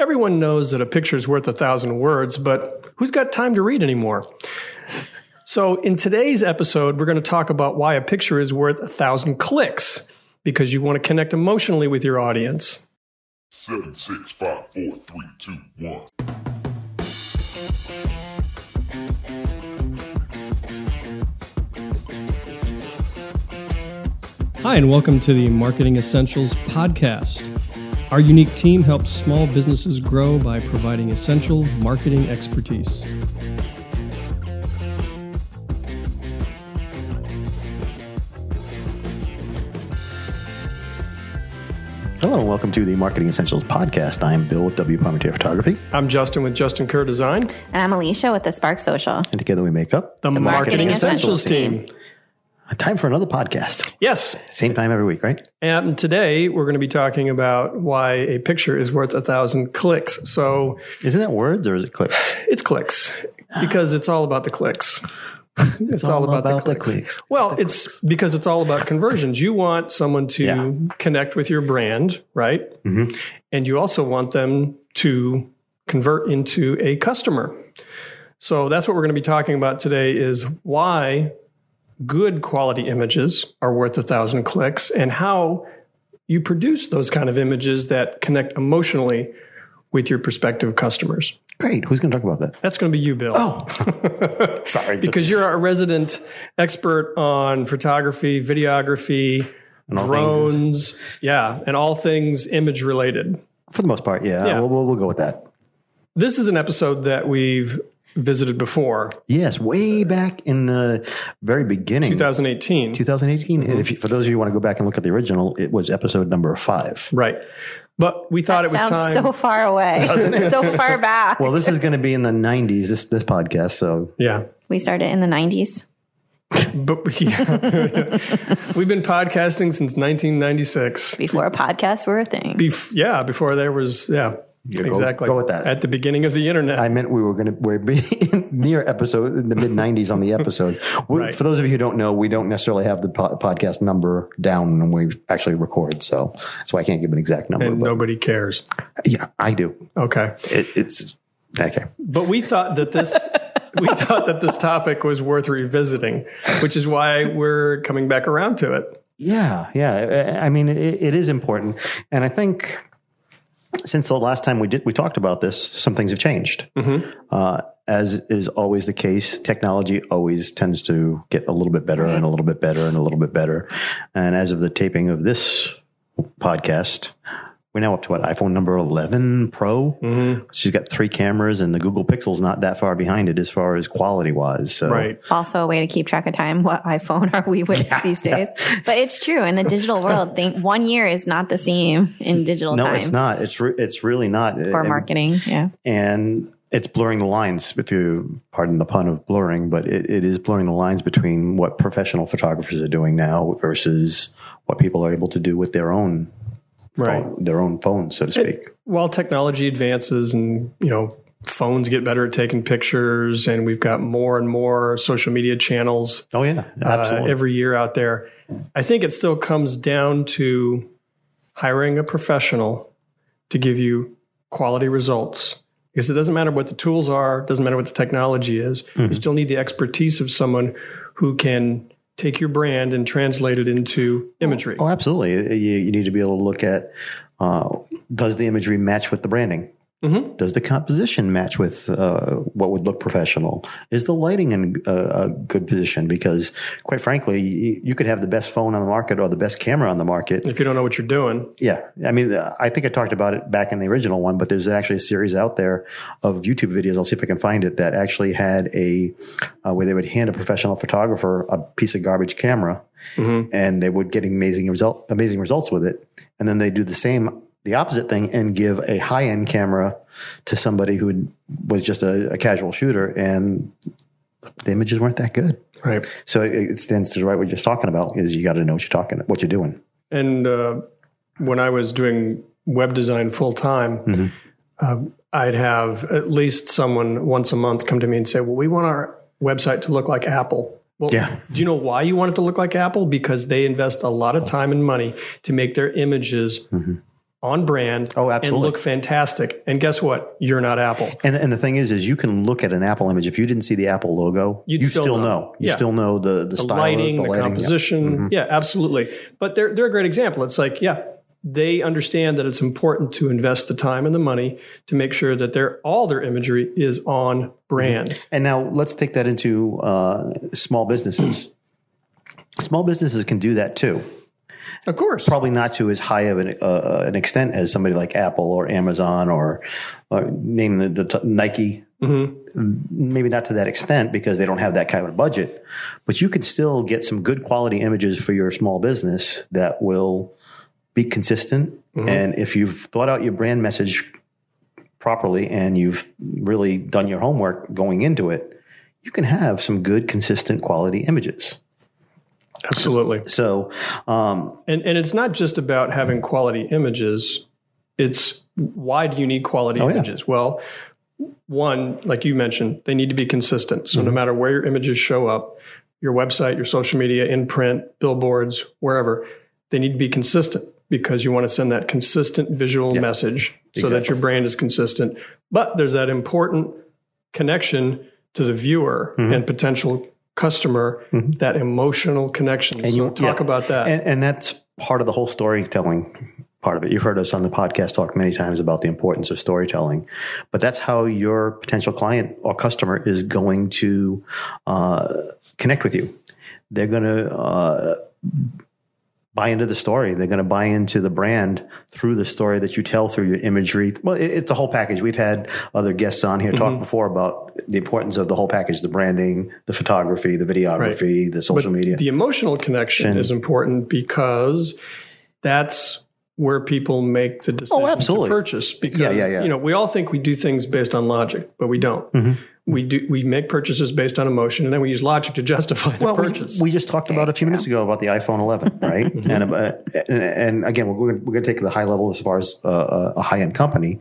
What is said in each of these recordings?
Everyone knows that a picture is worth a thousand words, but who's got time to read anymore? So, in today's episode, we're going to talk about why a picture is worth a thousand clicks because you want to connect emotionally with your audience. Seven, six, five, four, three, two, one. Hi, and welcome to the Marketing Essentials Podcast. Our unique team helps small businesses grow by providing essential marketing expertise. Hello and welcome to the Marketing Essentials Podcast. I'm Bill with W Parmentier Photography, I'm Justin with Justin Kerr Design, And I'm Alicia with the Spark Social. and together we make up the, Marketing, Marketing Essentials, Essentials team. team. Time for another podcast. Yes, Same time every week, right? and today we're going to be talking about why a picture is worth a thousand clicks. So Isn't that words or is it clicks? it's clicks because it's all about the clicks. It's, all, about, the, clicks. Well, it's because it's all about conversions. You want someone to Yeah. connect with your brand, right? Mm-hmm. And you also want them to convert into a customer. So that's what we're going to be talking about today is why good quality images are worth a thousand clicks and how you produce those kind of images that connect emotionally with your prospective customers. Great. Who's going to talk about that? That's going to be you, Bill. Oh, sorry. because you're our resident expert on photography, videography, drones, yeah, and all things image related. for the most part, yeah, Yeah. We'll, we'll, we'll go with that. This is an episode that we've visited before, Yes, way back in the very beginning, 2018. 2018. Mm-hmm. And if you, for those of you who want to go back and look at the original, it was episode number five. Right. But we thought it was time. so far away, so far back. Well, this is going to be in the 90s. This this podcast, so yeah. we started in the 90s. But yeah. we've been podcasting since 1996. Before podcasts were a thing. Bef- yeah, before there was, yeah, go- exactly. go with that. At the beginning of the internet. I meant we were going to we're be near episode in the mid '90s on the episodes. Right. For those of you who don't know, we don't necessarily have the po- podcast number down when we actually record, so that's why I can't give an exact number. and but nobody cares. yeah, I do. Okay. It, it's okay. But we thought that this we thought that this topic was worth revisiting, which is why we're coming back around to it. Yeah, yeah. I I mean, it, it is important, and I think since the last time we did we talked about this, some things have changed. Uh, as is always the case, technology always tends to get a little bit better and a little bit better and a little bit better. And as of the taping of this podcast, we're now up to what iPhone number eleven Pro. Mm-hmm. She's got three cameras, and the Google Pixel's not that far behind it as far as quality wise. So Right. Also, a way to keep track of time. What iPhone are we with these days? But it's true in the digital world. Think one year is not the same in digital No, time it's not. It's re- it's really not. for And- marketing. Yeah. and it's blurring the lines if you pardon the pun of blurring but it, it is blurring the lines between what professional photographers are doing now versus what people are able to do with their own Right. phone, their own phones so to speak While technology advances and, you know, phones get better at taking pictures and we've got more and more social media channels oh yeah uh, absolutely every year out there. I think it still comes down to hiring a professional to give you quality results. Because it doesn't matter what the tools are, doesn't matter what the technology is. You still need the expertise of someone who can take your brand and translate it into imagery. oh absolutely you, you need to be able to look at uh, does the imagery match with the branding Mhm. Does the composition match with uh, what would look professional? Is the lighting in a, a good position? Because, quite frankly, you, you could have the best phone on the market or the best camera on the market, If you don't know what you're doing, Yeah, I mean, uh, I think I talked about it back in the original one, but there's actually a series out there of YouTube videos. I'll see if I can find it that actually had a uh, where they would hand a professional photographer a piece of garbage camera, and they would get amazing result amazing results with it, and then they do the same. The opposite thing, and give a high end camera to somebody who was just a, a casual shooter, and the images weren't that good. right? So it, it stands to the right what you're just talking about is you got to know what you're talking, what you're doing. And uh, when I was doing web design full time, um, I'd have at least someone once a month come to me and say, "Well, we want our website to look like Apple." Well, Yeah. do you know why you want it to look like Apple? Because they invest a lot of time and money to make their images on brand Oh, absolutely. and look fantastic. And guess what? You're not Apple. And, and the thing is, is you can look at an Apple image. If you didn't see the Apple logo, You'd you still still, know. know. You Yeah. still know the, the, The style, lighting, the, the, lighting. yeah. composition. Yeah, absolutely. But they're they're a great example. It's like, yeah, they understand that it's important to invest the time and the money to make sure that their all their imagery is on brand. And now let's take that into uh, small businesses. small businesses can do that too. Of course. Probably not to as high of an, uh, uh, an extent as somebody like Apple or Amazon or, or name the, the t- Nike. Mm-hmm. Maybe not to that extent because they don't have that kind of budget. But you can still get some good quality images for your small business that will be consistent. Mm-hmm. And if you've thought out your brand message properly and you've really done your homework going into it, you can have some good, consistent quality images. Absolutely. So, um, And and it's not just about having quality images. It's why do you need quality Oh, yeah. images? Well, one, like you mentioned, they need to be consistent. So Mm-hmm. no matter where your images show up, your website, your social media, in print, billboards, wherever, they need to be consistent because you want to send that consistent visual message so that your brand is consistent. But there's that important connection to the viewer Mm-hmm. and potential customer, that emotional connection. so you- talk yeah. about that. and, and that's part of the whole storytelling part of it. You've heard us on the podcast talk many times about the importance of storytelling, but that's how your potential client or customer is going to uh, connect with you. They're going to uh, buy into the story. They're going to buy into the brand through the story that you tell through your imagery. Well, it, it's a whole package. We've had other guests on here talk before about the importance of the whole package: the branding, the photography, the videography, the social media. The emotional connection is important because that's where people make the decision to Oh, absolutely. purchase. Because Yeah, yeah, yeah. you know, we all think we do things based on logic, but we don't. Mm-hmm. We do we make purchases based on emotion, and then we use logic to justify the Well, purchase. we just talked about a few minutes ago about the iPhone 11, right? Mm-hmm. and, uh, and and again, we're going we're going to take the high level as far as uh, a high end company,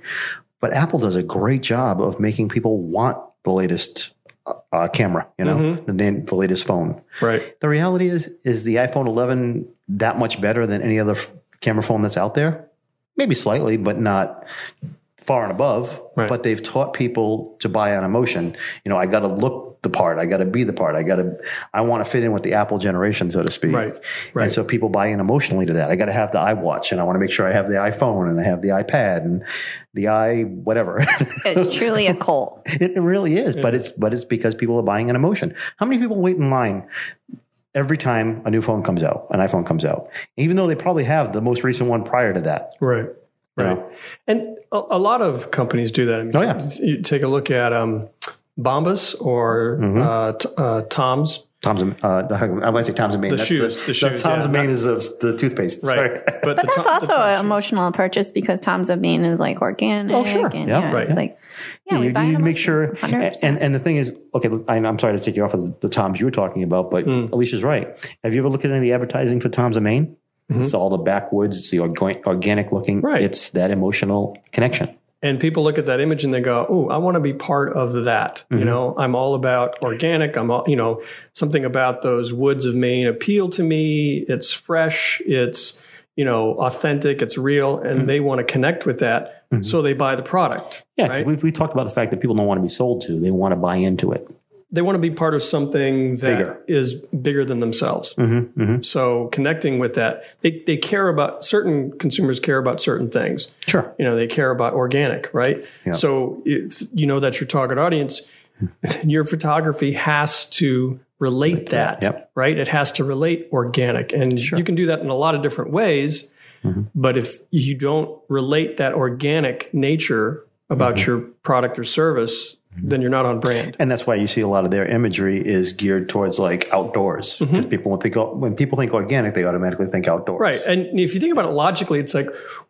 but Apple does a great job of making people want the latest uh, uh, camera, you know, Mm-hmm. the, na- the latest phone. right. The reality is, is the iPhone 11 that much better than any other f- camera phone that's out there? Maybe slightly, but not far and above. Right. But they've taught people to buy on emotion. You know, I got to look the part. I got to be the part. I got to. I want to fit in with the Apple generation, so to speak. Right, right. And so people buy in emotionally to that. I got to have the iWatch, and I want to make sure I have the iPhone, and I have the iPad, and the i whatever. It's truly a cult. It really is, but it's but it's because people are buying an emotion. How many people wait in line every time a new phone comes out, an iPhone comes out, even though they probably have the most recent one prior to that? Right. You Right. know? And a, a lot of companies do that. I mean, Oh, yeah. You take a look at um, Bombas or Mm-hmm. uh, t- uh, Tom's. Tom's, uh, I want to say Tom's and Maine. The That's shoes, the shoes, Tom's yeah. and Maine is of the toothpaste. Right. Sorry. But, the That's Tom- also Tom an shoes. emotional purchase because Tom's of Maine is like organic. Oh, sure. And, Yeah, yeah, right. Like, yeah, we you buy need to them make sure. 100%. And, and the thing is, okay, I, I'm sorry to take you off of the, the Toms you were talking about, but Hmm. Alicia's right. Have you ever looked at any of the advertising for Tom's of Maine? It's all the backwoods. It's the orga- organic looking. Mm-hmm. Right. It's that emotional connection. and people look at that image and they go, "Oh, I want to be part of that." Mm-hmm. You know, I'm all about organic. I'm all, you know, something about those woods of Maine appeal to me. It's fresh. It's you know, authentic. It's real, and they want to connect with that, so they buy the product. Mm-hmm. Yeah, right? we've, we talked about the fact that people don't want to be sold to; they want to buy into it. They want to be part of something that Bigger. is bigger than themselves. Mm-hmm, So connecting with that, they they care about certain consumers care about certain things. Sure. you know they care about organic right Yeah. so if you know that's your target audience then your photography has to relate that Yep. right it has to relate organic and you can do that in a lot of different ways Mm-hmm. but if you don't relate that organic nature about Mm-hmm. your product or service then you're not on brand And that's why you see a lot of their imagery is geared towards like outdoors. Mm-hmm. 'Cause People when, think, when people think organic, they automatically think outdoors. right and if you think about it logically it's like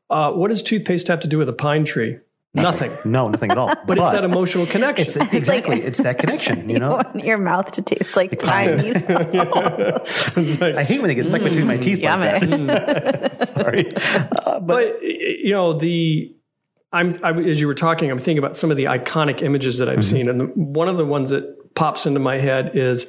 uh, what does toothpaste have to do with a pine tree nothing No, nothing at all. but it's that emotional connection It's exactly. it's that connection. You you know, want your mouth to taste like pine. You- It's like- I hate when they get stuck between my teeth like Yummy. that. Sorry. Uh, but but you know the I'm I, as you were talking, I'm thinking about some of the iconic images that I've seen, and one of the ones that pops into my head is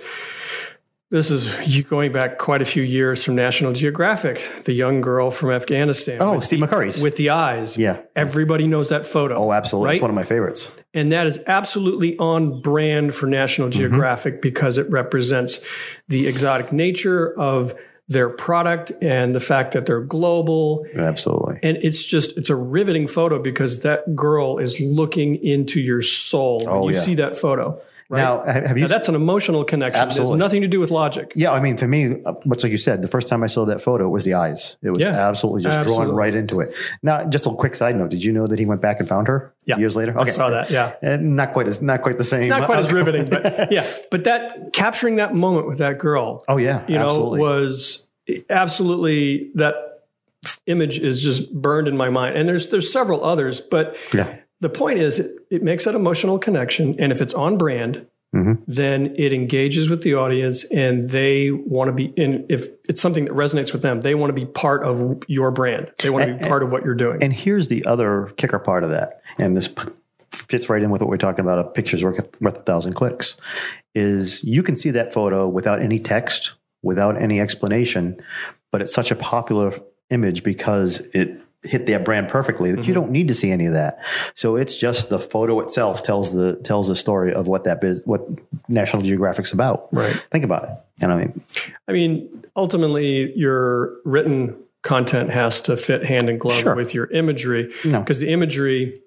This is you going back quite a few years from National Geographic, the young girl from Afghanistan. Oh, Steve McCurry's. with the eyes. Yeah. Everybody knows that photo. oh, absolutely. Right? It's one of my favorites. And that is absolutely on brand for National Mm-hmm. Geographic because it represents the exotic nature of their product and the fact that they're global. Absolutely. And it's just, it's a riveting photo because that girl is looking into your soul when Oh, you yeah. see that photo. Right? Now, have you Now, that's an emotional connection. Absolutely. There's nothing to do with logic. Yeah, I mean, for me, uh, much like you said, the first time I saw that photo, it was the eyes. It was Yeah, absolutely just drawn right into it. Now, just a quick side note: Did you know that he went back and found her Yeah. years later? I saw that, yeah. And not quite as not quite the same. Not quite as riveting, but yeah. But that capturing that moment with that girl, Oh yeah, you know, was absolutely that image is just burned in my mind. And there's there's several others, but yeah, the point is it, it makes that emotional connection. And if it's on brand, Mm-hmm. then it engages with the audience and they want to be in if it's something that resonates with them, they want to be part of your brand. They want to be part of what you're doing. And here's the other kicker part of that, and this fits right in with what we're talking about. A picture's worth, worth a thousand clicks. Is you can see that photo without any text, without any explanation, but it's such a popular image because it hit their brand perfectly that Mm-hmm. you don't need to see any of that. So it's just the photo itself tells the tells the story of what that biz, what National Geographic's about. Right. Think about it. And I mean, I mean, ultimately, your written content has to fit hand in glove Sure. with your imagery No. because the imagery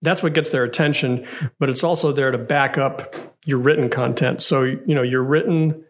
that's what gets their attention, but it's also there to back up your written content. So, you know, your written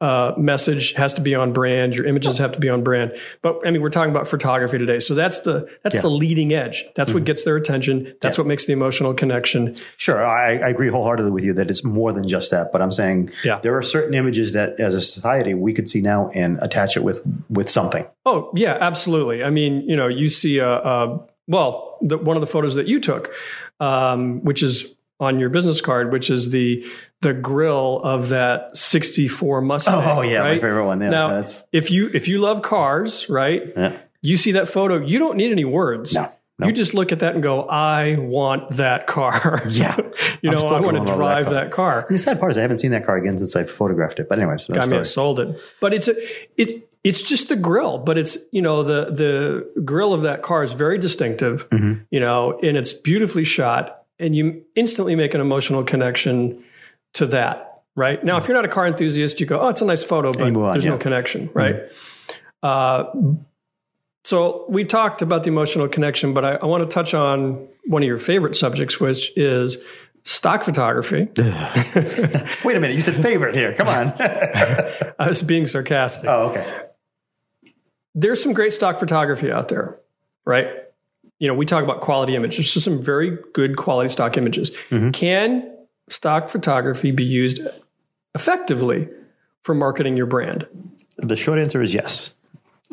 uh, message has to be on brand. Your images have to be on brand. But I mean, we're talking about photography today, so that's the that's the leading edge. That's Mm-hmm. what gets their attention. That's what makes the emotional connection. Sure, I, I agree wholeheartedly with you that it's more than just that. But I'm saying Yeah. there are certain images that, as a society, we could see now and attach it with with something. Oh yeah, absolutely. I mean, you know, you see a, a well, the, one of the photos that you took, um, which is on your business card, which is the the grill of that '64 Mustang. Oh, yeah, my favorite one. Yeah, now, that's- if you if you love cars, right? Yeah. You see that photo, you don't need any words. No, no. You just look at that and go, "I want that car." Yeah. you know, I want to over that drive car. that car. And the sad part is I haven't seen that car again since I photographed it. But anyway, so I may have sold it, but it's a it it's just the grill, but it's you know the the grill of that car is very distinctive, Mm-hmm. you know, and it's beautifully shot, and you instantly make an emotional connection to that. Right now, if you're not a car enthusiast, you go, "Oh, it's a nice photo," but on, there's no yeah. Mm-hmm. connection, right? Uh, so we've talked about the emotional connection, but I, I want to touch on one of your favorite subjects, which is stock photography. Wait a minute, you said favorite here. Come on. I was being sarcastic. oh, okay. there's some great stock photography out there, right? You know, we talk about quality images. There's just some very good quality stock images. Mm-hmm. Can stock photography be used effectively for marketing your brand? The short answer is yes.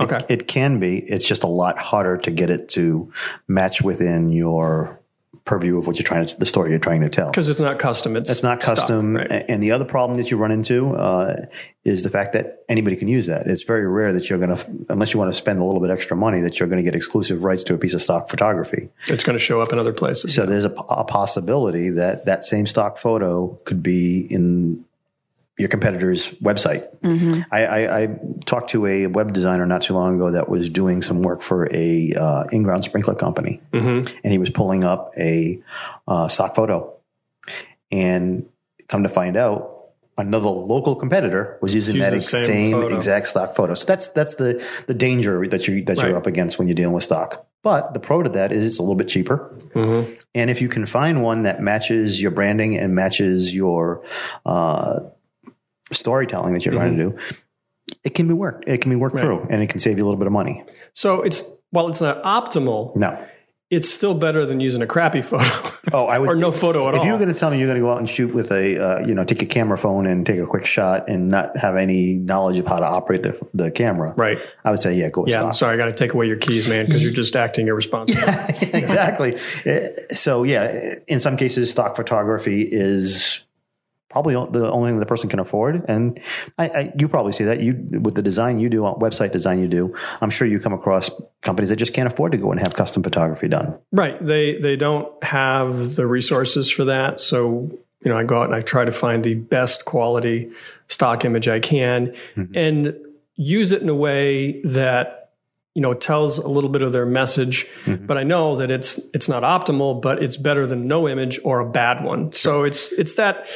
Okay. It can be. It's just a lot harder to get it to match within your purview of what you're trying to, the story you're trying to tell. Because it's not custom. It's, It's not stock, custom. right? And the other problem that you run into uh, is the fact that anybody can use that. It's very rare that you're going to, unless you want to spend a little bit extra money, that you're going to get exclusive rights to a piece of stock photography. It's going to show up in other places. So there's a, a possibility that that same stock photo could be in your competitor's website. I, I, I talked to a web designer not too long ago that was doing some work for a uh, in-ground sprinkler company, and he was pulling up a uh, stock photo, and come to find out. Another local competitor was using Using that the same same, photo. exact stock photo. So that's that's the the danger that you that Right. you're up against when you're dealing with stock. But the pro to that is it's a little bit cheaper. And if you can find one that matches your branding and matches your uh, storytelling that you're trying to do, it can be worked. It can be worked through, and it can save you a little bit of money. So it's while it's not optimal, No, it's still better than using a crappy photo. oh, I would. or no photo at if all. If you were going to tell me you're going to go out and shoot with a, uh, you know, take a camera phone and take a quick shot and not have any knowledge of how to operate the, the camera, right. I would say, yeah, go Yeah. I'm sorry. I got to take away your keys, man, because you're just acting irresponsible. exactly. Uh, So yeah, in some cases, stock photography is probably the only thing the person can afford. And I, I, you probably see that you with the design you do, uh, website design you do. I'm sure you come across companies that just can't afford to go and have custom photography done. Right. They they don't have the resources for that. So you know, I go out and I try to find the best quality stock image I can mm-hmm. and use it in a way that you know tells a little bit of their message but i know that it's it's not optimal but it's better than no image or a bad one so it's it's that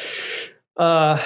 uh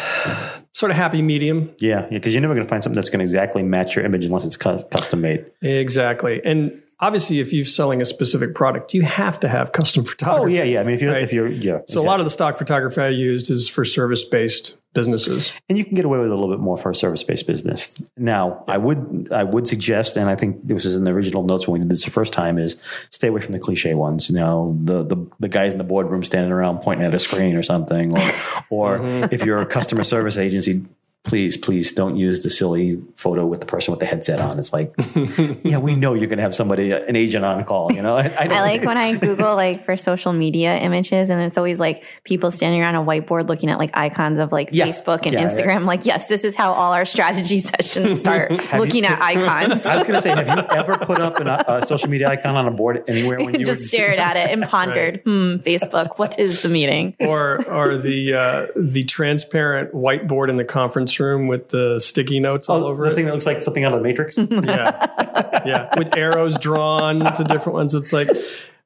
sort of happy medium Yeah, yeah, because you're never going to find something that's going to exactly match your image unless it's cu- custom made. exactly and obviously if you're selling a specific product you have to have custom photography Oh yeah, yeah. I mean, if you're Right. if you're yeah, so a lot of the stock photography i used is for service based businesses and you can get away with a little bit more for a service based business. Now, I would I would suggest, and I think this was in the original notes when we did this the first time, is stay away from the cliche ones. You know, the the, the guys in the boardroom standing around pointing at a screen or something, or or mm-hmm. if you're a customer service agency. Please, please don't use the silly photo with the person with the headset on. It's like, yeah, we know you're going to have somebody, an agent on call. You know, I, I, I like when I Google like for social media images and it's always like people standing around a whiteboard looking at like icons of like Yeah. Facebook and Yeah, yeah. Instagram. Like, yes, this is how all our strategy sessions start looking at icons. I was going to say, have you ever put up an, a social media icon on a board anywhere when you just were stared at it and pondered, hmm, Facebook, what is the meaning? or or the uh, the transparent whiteboard in the conference room with the sticky notes all over Oh, the it. thing that looks like something out of the Matrix? yeah. Yeah. With arrows drawn to different ones. It's like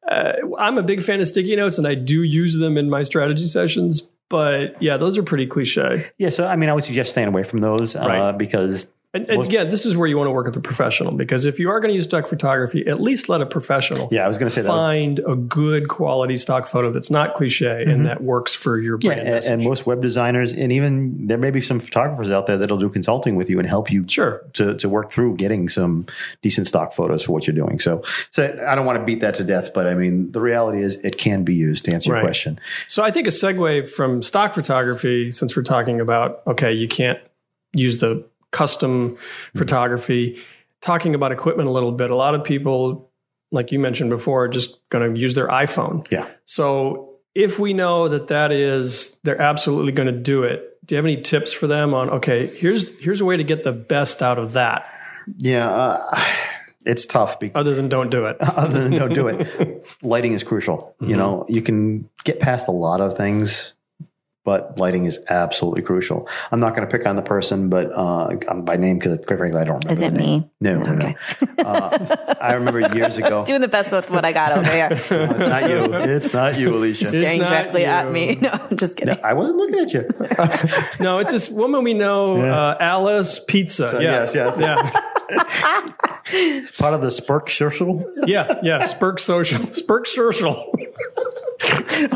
uh, i'm a big fan of sticky notes and i do use them in my strategy sessions but yeah those are pretty cliche. Yeah, so I mean, I would suggest staying away from those uh, Right. because and, and again this is where you want to work with a professional because if you are going to use stock photography at least let a professional yeah, I was going to say that. find a good quality stock photo that's not cliche and that works for your Mm-hmm. Yeah, brand and, and most web designers, and even there may be some photographers out there that'll do consulting with you and help you sure to, to work through getting some decent stock photos for what you're doing. So, so I don't want to beat that to death, but I mean, the reality is it can be used to answer your question. So I think a segue from stock photography, since we're talking about, okay, you can't use the custom photography, talking about equipment a little bit. A lot of people, like you mentioned before, are just going to use their iPhone. Yeah. So if we know that that is, they're absolutely going to do it. Do you have any tips for them on, okay, here's, here's a way to get the best out of that Yeah. Uh, it's tough because other than don't do it? other than don't do it. Lighting is crucial. You know, you can get past a lot of things, but lighting is absolutely crucial. I'm not going to pick on the person, but uh, I'm by name because quite frankly, I don't remember. Is it the name. me? No, no, no. Uh, I remember years ago. Doing the best with what I got over here. No, it's not you. It's not you, Alicia. Staring not directly at me. No, I'm just kidding. I wasn't looking at you. No, it's this woman we know, uh, Alice Pizza. yeah. yes, yes. Yeah. Part of the Spurk Social. Yeah, yeah, Spurk Social, Spurk Social,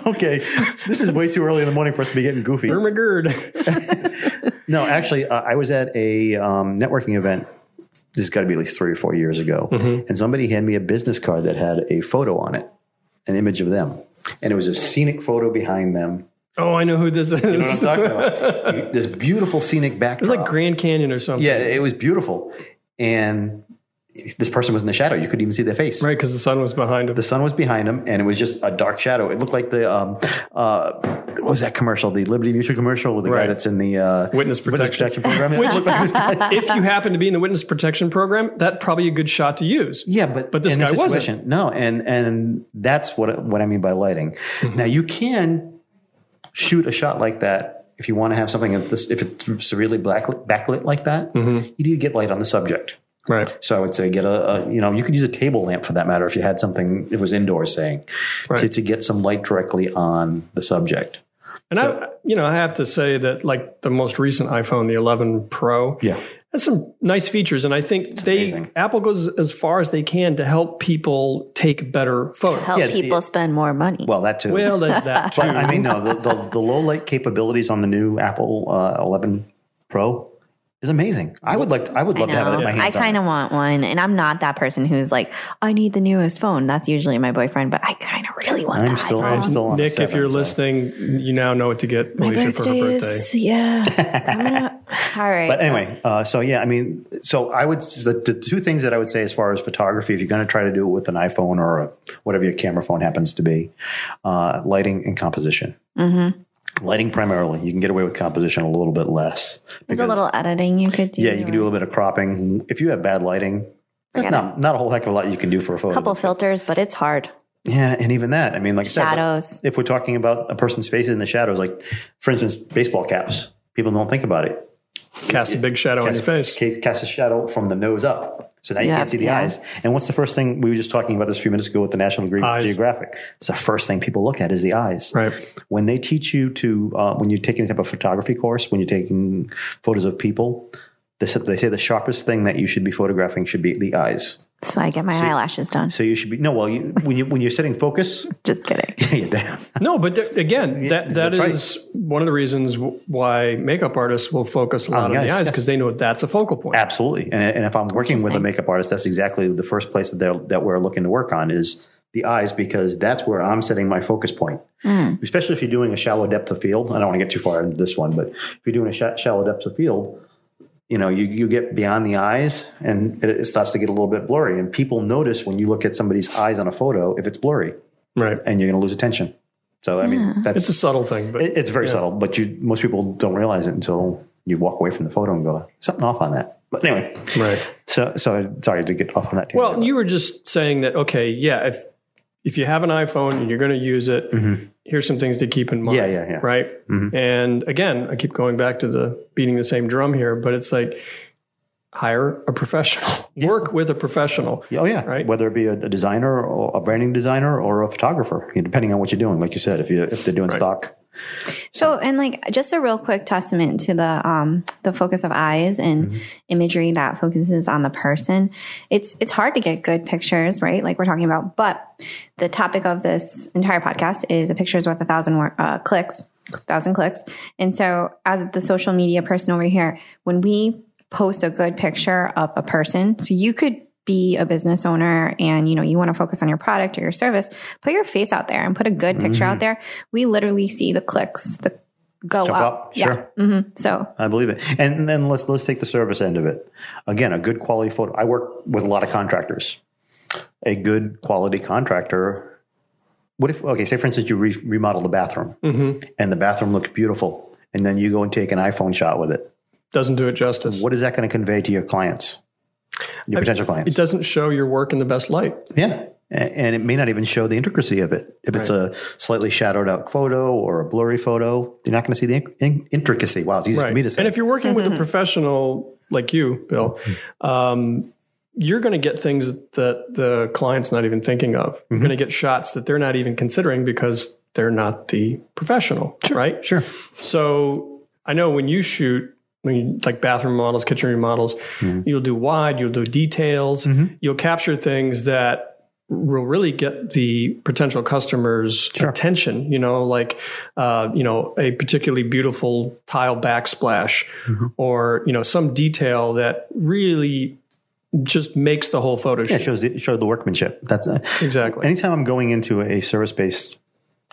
Okay, this is way too early in the morning for us to be getting goofy. Ermagerd. No, actually, uh, I was at a um, networking event. This has got to be at least three or four years ago, and somebody handed me a business card that had a photo on it, an image of them, and it was a scenic photo behind them. Oh, I know who this is. You know what I'm talking about? this beautiful scenic backdrop. It was like Grand Canyon or something. yeah, it was beautiful, and this person was in the shadow. You couldn't even see their face. Right, because the sun was behind him. The sun was behind him, and it was just a dark shadow. It looked like the um, uh, what was that commercial? The Liberty Mutual commercial with the guy that's in the uh, Witness protection. program. Which- like if you happen to be in the witness protection program, that probably a good shot to use. Yeah, but But this guy wasn't. No, and and that's what what I mean by lighting. Mm-hmm. Now you can shoot a shot like that if you want to have something if it's severely blacklit, backlit like that. Mm-hmm. You need to get light on the subject. Right. So I would say get a, a you know you could use a table lamp for that matter if you had something it was indoors saying to, Right. to get some light directly on the subject. And I, you know, I have to say that like the most recent iPhone, the 11 Pro, Yeah. has some nice features, and I think they amazing. Apple goes as far as they can to help people take better photos. Help Yeah, people it- spend more money. Well, that too. Well, there's that too. But I mean, no, the, the, the low light capabilities on the new Apple uh, 11 Pro is amazing. I would like, to, I would love I to have it know. in my I hands. on kind of want one, and I'm not that person who's like, I need the newest phone. That's usually my boyfriend, but I kind of really want. I'm the still, iPhone. I'm still on a Nick, if you're so. listening, you now know what to get My Alicia for her birthday birthday. is- yeah. coming up. All right. But anyway, uh, so yeah, I mean, so I would the, the two things that I would say as far as photography, if you're going to try to do it with an iPhone or a, whatever your camera phone happens to be, uh, lighting and composition. Mm-hmm. Lighting primarily, you can get away with composition a little bit less. There's a little editing you could do. yeah, you can do a little bit of cropping. If you have bad lighting, there's not not a whole heck of a lot you can do for a photo. a couple filters, but it's hard. Yeah, and even that, I mean, like I said, Shadows. if we're talking about a person's face in the shadows, like for instance, baseball caps, people don't think about it. Cast a big shadow on your face. Cast, cast a shadow from the nose up. So now you Yeah, can't see the yeah. eyes. And what's the first thing we were just talking about this a few minutes ago with the National Ge- Eyes. Geographic? It's the first thing people look at is the eyes. Right. When they teach you to, uh, when you're taking a type of photography course, when you're taking photos of people, they say, they say the sharpest thing that you should be photographing should be the eyes. That's why I get my eyelashes done. So you should be no. Well, you, when you when you're setting focus, Just kidding. yeah, damn. No, but there, again, that that that's right. one of the reasons why makeup artists will focus a lot oh, on the the eyes, eyes yeah. because they know that's a focal point. Absolutely. And, and if I'm working with a makeup artist, that's exactly the first place that, they're, that we're looking to work on is the eyes because that's where I'm setting my focus point. Hmm. Especially if you're doing a shallow depth of field. I don't want to get too far into this one, but if you're doing a sh- shallow depth of field, you know, you, you get beyond the eyes and it, it starts to get a little bit blurry. And people notice when you look at somebody's eyes on a photo if it's blurry Right. and you're going to lose attention. So, I mean, that's It's a subtle thing, but it- it's very subtle, but you most people don't realize it until you walk away from the photo and go, something off on that. But anyway, right. so so sorry to get off on that. Well, tangent. you were just saying that okay, yeah, if if you have an iPhone and you're going to use it, here's some things to keep in mind. Mm-hmm. Yeah, yeah, yeah. Right. And again, I keep going back to the beating the same drum here, but it's like hire a professional, work with a professional. oh yeah, right. Whether it be a, a designer or a branding designer or a photographer, you know, depending on what you're doing. Like you said, if you if they're doing stock, So, and like just a real quick testament to the um the focus of eyes and Mm-hmm. imagery that focuses on the person. It's it's hard to get good pictures, right? Like we're talking about, but the topic of this entire podcast is a picture is worth a thousand uh, clicks, thousand clicks. And so, as the social media person over here, when we post a good picture of a person, so you could be a business owner and you know you want to focus on your product or your service put your face out there and put a good picture out there we literally see the clicks the go Mm-hmm. Up, up, yeah sure. hmm so I believe it. And then let's let's take the service end of it. Again, a good quality photo. I work with a lot of contractors. A good quality contractor. What if okay? Say for instance, you re- remodel the bathroom, and the bathroom looks beautiful, and then you go and take an iPhone shot with it. Doesn't do it justice. What is that going to convey to your clients, your potential clients? It doesn't show your work in the best light. Yeah. And it may not even show the intricacy of it. If it's a slightly shadowed out photo or a blurry photo, you're not going to see the in- in- intricacy. Wow, it's easy for me to say. And if you're working with a mm-hmm. professional like you, Bill, mm-hmm. um, you're going to get things that the client's not even thinking of. You're mm-hmm. going to get shots that they're not even considering because they're not the professional, right? sure. So I know when you shoot, when you, like bathroom models, kitchen remodels, you'll do wide, you'll do details, you'll capture things that will really get the potential customer's attention. You know, like uh, you know a particularly beautiful tile backsplash, or you know some detail that really just makes the whole photo Yeah, it shows the, it shows the workmanship. That's uh, Exactly. anytime I'm going into a service based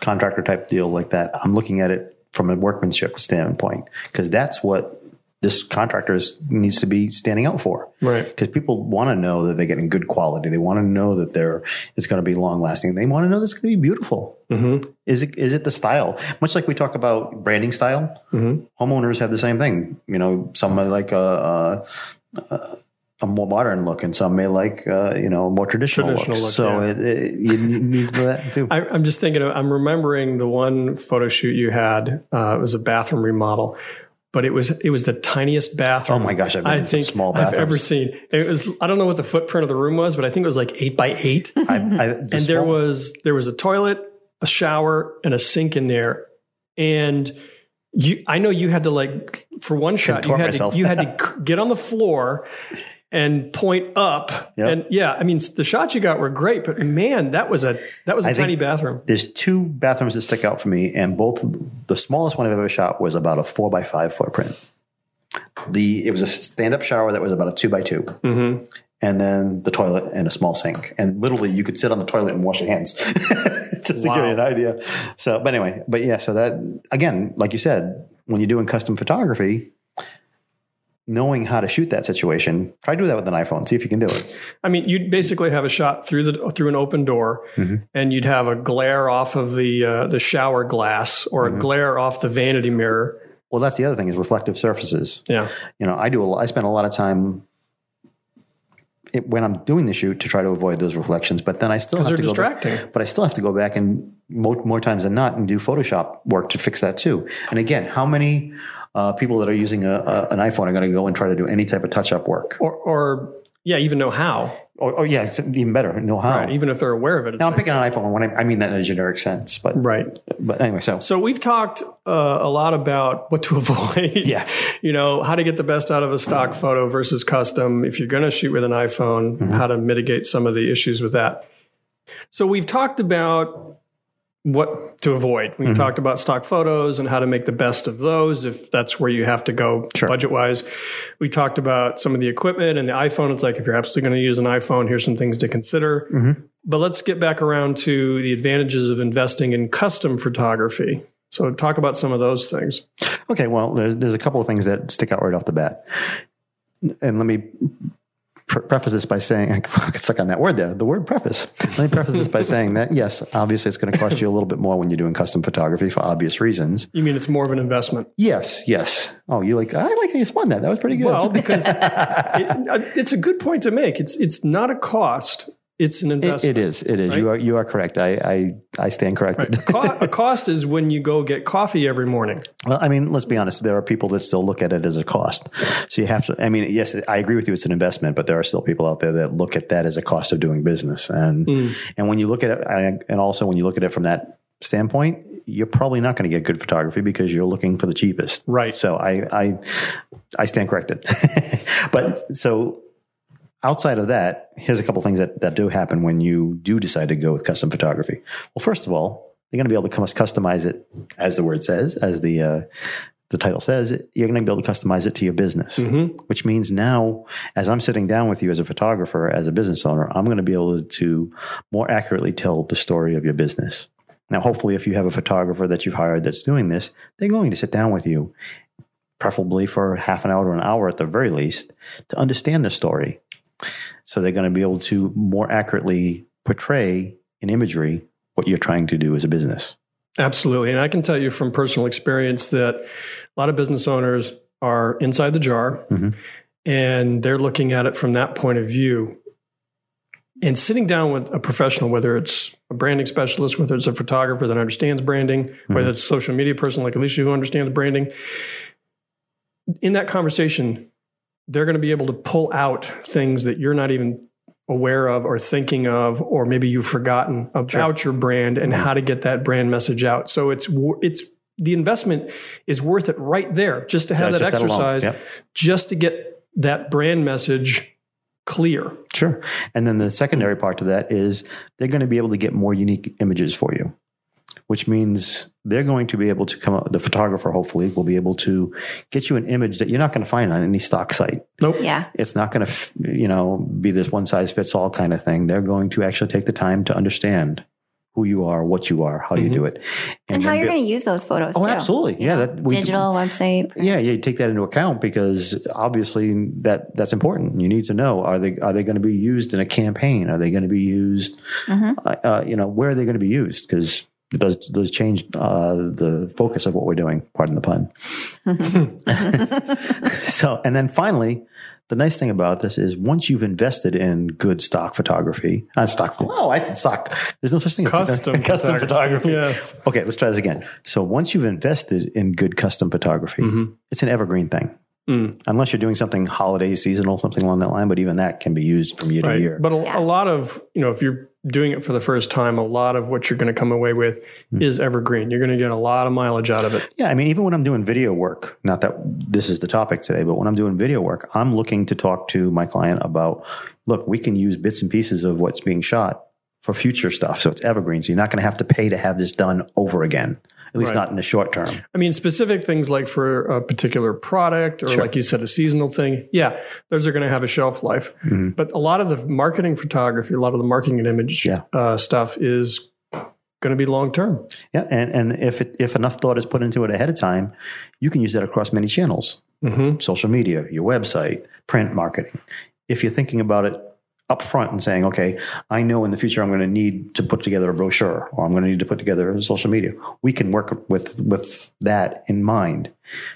contractor type deal like that, I'm looking at it from a workmanship standpoint because that's what this contractor is, needs to be standing out for. Right. Because people want to know that they're getting good quality. They want to know that they're it's going to be long lasting. They want to know that it's going to be beautiful. Mm-hmm. Is it is it the style? Much like we talk about branding style, homeowners have the same thing. You know, some may like a, a, a more modern look, and some may like uh, you know a more traditional, Traditional look. So yeah. it, it, you need that too. I, I'm just thinking. Of, I'm remembering the one photo shoot you had. Uh, it was a bathroom remodel, but it was it was the tiniest bathroom. Oh my gosh, I've been I in think small I've ever seen. It was. I don't know what the footprint of the room was, but I think it was like eight by eight. I, I, the and there small- was there was a toilet, a shower, and a sink in there, and. You, I know you had to like for one shot. You had myself. to you had to get on the floor and point up. Yep. And yeah, I mean the shots you got were great, but man, that was a that was a I tiny bathroom. there's two bathrooms that stick out for me, and both the smallest one I've ever shot was about a four by five footprint. The it was a stand up shower that was about a two by 2 Mm-hmm. and then the toilet and a small sink, and literally you could sit on the toilet and wash your hands, just to give you an idea. So, but anyway, but yeah, so that again, like you said, when you're doing custom photography. Knowing how to shoot that situation, try to do that with an iPhone. See if you can do it. I mean, you'd basically have a shot through the through an open door, Mm-hmm. and you'd have a glare off of the uh, the shower glass or Mm-hmm. a glare off the vanity mirror. Well, that's the other thing is reflective surfaces. Yeah, you know, I do. A, lot- I spend a lot of time it, when I'm doing the shoot to try to avoid those reflections. But then I still have to go back- but I still have to go back and more, more times than not and do Photoshop work to fix that too. And again, how many uh, people that are using a, a, an iPhone are going to go and try to do any type of touch up work? Or, or yeah, even know how. Or, or yeah, it's even better, know how. Right. Even if they're aware of it. Now I'm like- picking an iPhone when I, I mean that in a generic sense, but right. but anyway, so So we've talked uh, a lot about what to avoid. Yeah. You know, how to get the best out of a stock photo versus custom. If you're going to shoot with an iPhone, Mm-hmm. how to mitigate some of the issues with that. So we've talked about what to avoid. Mm-hmm. We've talked about stock photos and how to make the best of those if that's where you have to go Sure. budget wise. We talked about some of the equipment and the iPhone. It's like if you're absolutely going to use an iPhone, here's some things to consider. Mm-hmm. But let's get back around to the advantages of investing in custom photography. So talk about some of those things. Okay, well, there's, there's a couple of things that stick out right off the bat. And let me preface this by saying, I get stuck on that word there, the word preface. Let me preface this by saying that, yes, obviously it's going to cost you a little bit more when you're doing custom photography for obvious reasons. You mean it's more of an investment? Yes, yes. Oh, you like, I like how you spun that. That was pretty good. Well, because it, uh, it's a good point to make. It's it's not a cost; it's an It- investment. it is. It is. You are you are correct. I I, I stand corrected. Co- a cost is when you go get coffee every morning. Well, I mean, let's be honest. There are people that still look at it as a cost. So you have to. I mean, yes, I agree with you. It's an investment, but there are still people out there that look at that as a cost of doing business. And hmm. and when you look at it, and and also when you look at it from that standpoint, you're probably not going to get good photography because you're looking for the cheapest. Right. So I I I stand corrected. but so outside of that, here's a couple things that, that do happen when you do decide to go with custom photography. Well, first of all, you're going to be able to customize it, as the word says, as the uh, the title says. You're going to be able to customize it to your business, which means now, as I'm sitting down with you as a photographer, as a business owner, I'm going to be able to more accurately tell the story of your business. Now, hopefully, if you have a photographer that you've hired that's doing this, they're going to sit down with you preferably for half an hour to an hour at the very least, to understand the story. So they're going to be able to more accurately portray in imagery what you're trying to do as a business. Absolutely, and I can tell you from personal experience that a lot of business owners are inside the jar, mm-hmm. and they're looking at it from that point of view. And sitting down with a professional, whether it's a branding specialist, whether it's a photographer that understands branding, whether mm-hmm. it's a social media person like Alicia who understands branding, in that conversation, they're going to be able to pull out things that you're not even aware of or thinking of, or maybe you've forgotten about your brand and how to get that brand message out. So it's it's the investment is worth it right there just to have Yeah, that just that exercise, Yep. just to get that brand message clear. Sure. And then the secondary part to that is they're going to be able to get more unique images for you, which means they're going to be able to come up, the photographer hopefully will be able to get you an image that you're not going to find on any stock site. Nope. Yeah. It's not going to, you know, be this one size fits all kind of thing. They're going to actually take the time to understand who you are, what you are, how you do it. And how then you're be- going to use those photos Oh, too. absolutely. Yeah. That we, Digital website. yeah, yeah, you take that into account because obviously that that's important. You need to know are they are they going to be used in a campaign? Are they going to be used? Mm-hmm. Uh, uh, you know, where are they going to be used? Because it does does change uh, the focus of what we're doing. Pardon the pun. so, and then finally, the nice thing about this is once you've invested in good stock photography, uh, stock. Oh, I said stock. There's no such thing Custom as custom photography. Yes. Okay, let's try this again. So once you've invested in good custom photography, it's an evergreen thing. Unless you're doing something holiday, seasonal, something along that line, but even that can be used from year to year. But a, Yeah. a lot of, you know, if you're doing it for the first time, a lot of what you're going to come away with Hmm. is evergreen. You're going to get a lot of mileage out of it. yeah, I mean, even when I'm doing video work, not that this is the topic today, but when I'm doing video work, I'm looking to talk to my client about, look, we can use bits and pieces of what's being shot for future stuff. So it's evergreen. So you're not going to have to pay to have this done over again, at least Right. not in the short term. I mean, specific things like for a particular product or Sure. like you said, a seasonal thing. Yeah, those are going to have a shelf life. But a lot of the marketing photography, a lot of the marketing and image Yeah. uh, stuff is going to be long term. Yeah, and and if it, if enough thought is put into it ahead of time, you can use that across many channels, Mm-hmm. social media, your website, print marketing. If you're thinking about it up front and saying, okay, I know in the future I'm going to need to put together a brochure, or I'm going to need to put together social media, we can work with with that in mind,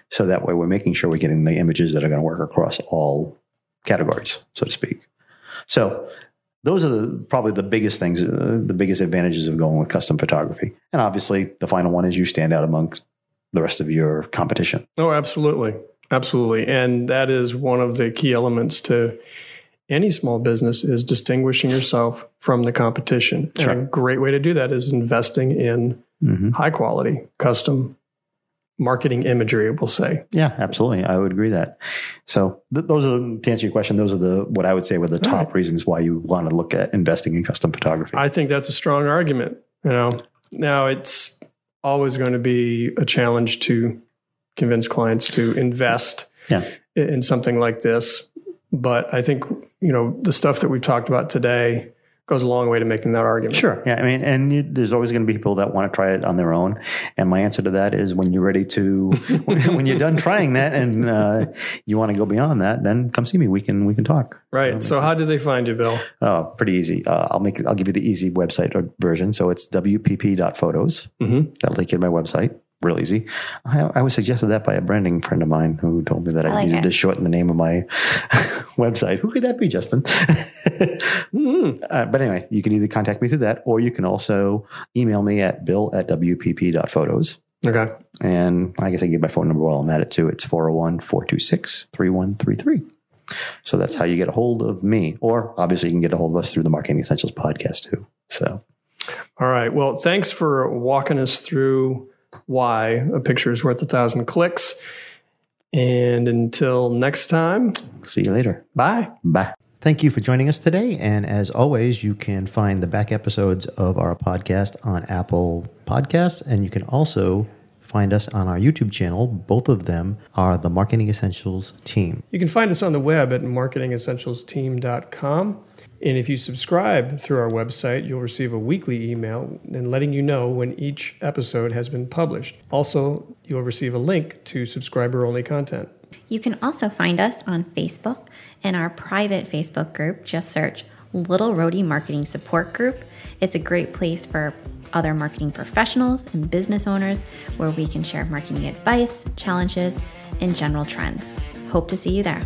so that way we're making sure we're getting the images that are going to work across all categories, so to speak. So those are the, probably the biggest things, uh, the biggest advantages of going with custom photography. And obviously, the final one is you stand out amongst the rest of your competition. Oh, absolutely. Absolutely. And that is one of the key elements to any small business is distinguishing yourself from the competition. Sure. And a great way to do that is investing in Mhm. high quality custom marketing imagery, we'll say. Yeah, absolutely. I would agree that. So th- those are to answer your question. Those are the what I would say were the top right. reasons why you want to look at investing in custom photography. I think that's a strong argument. You know, now it's always going to be a challenge to convince clients to invest Yeah. in something like this. But I think, you know, the stuff that we've talked about today goes a long way to making that argument. Sure. Yeah. I mean, and you, there's always going to be people that want to try it on their own. And my answer to that is when you're ready to, when you're done trying that and uh, you want to go beyond that, then come see me. We can we can talk. Right. So how do they find you, Bill? Oh, pretty easy. Uh, I'll make I'll give you the easy website or version. So it's wpp.photos. Mhm. That'll take you to my website. Real easy. I, I was suggested that by a branding friend of mine who told me that I, I like needed it. to shorten the name of my website. Who could that be, Justin? Mm. Uh, but anyway, you can either contact me through that or you can also email me at bill at wpp.photos. Okay. And I guess I can give my phone number while I'm at it too. It's 401 426 3133. So that's how you get a hold of me. Or obviously, you can get a hold of us through the Marketing Essentials podcast too. So All right. Well, thanks for walking us through why a picture is worth a thousand clicks. And until next time, see you later. bye. Bye. Thank you for joining us today. And as always, you can find the back episodes of our podcast on Apple Podcasts. And you can also find us on our YouTube channel. Both of them are the Marketing Essentials team. You can find us on the web at marketingessentialsteam.com. And if you subscribe through our website, you'll receive a weekly email and letting you know when each episode has been published. Also, you'll receive a link to subscriber only content. You can also find us on Facebook in our private Facebook group. Just search Little Rhody Marketing Support Group. It's a great place for other marketing professionals and business owners where we can share marketing advice, challenges, and general trends. Hope to see you there.